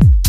you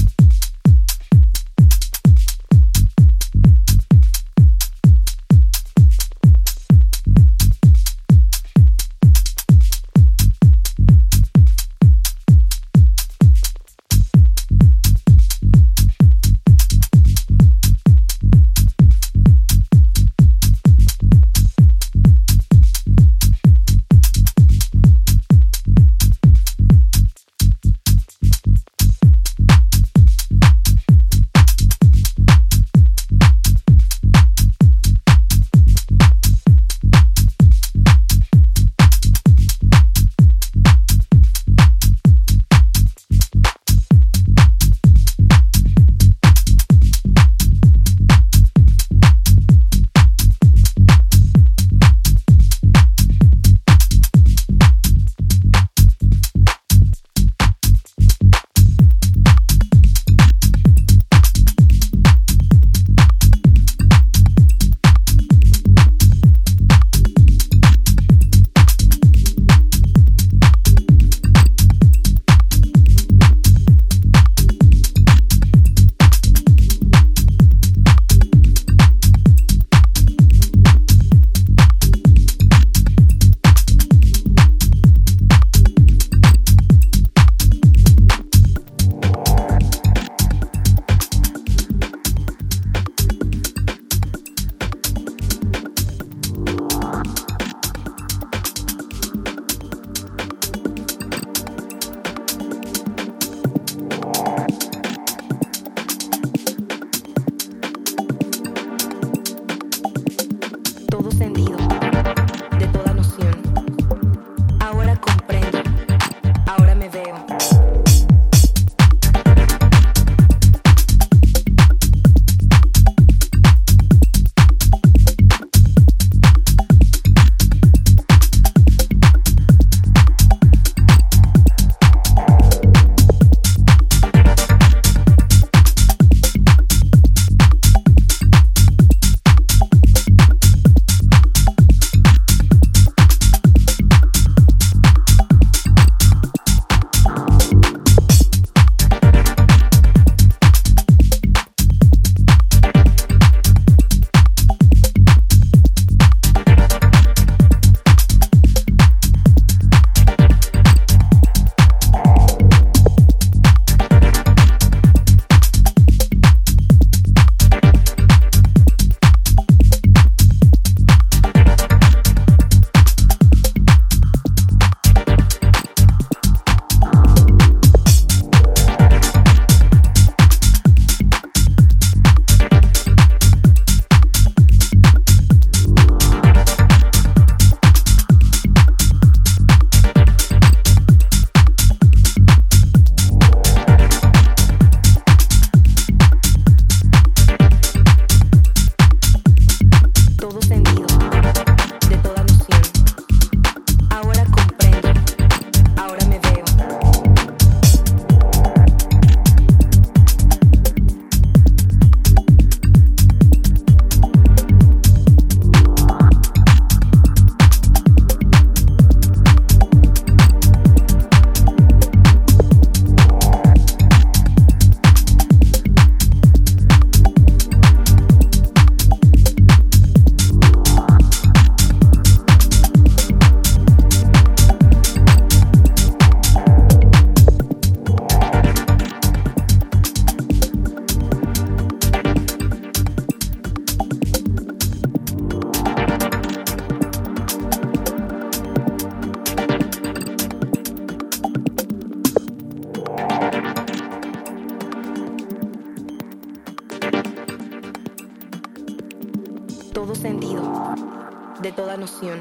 de toda noción.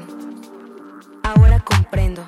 Ahora comprendo.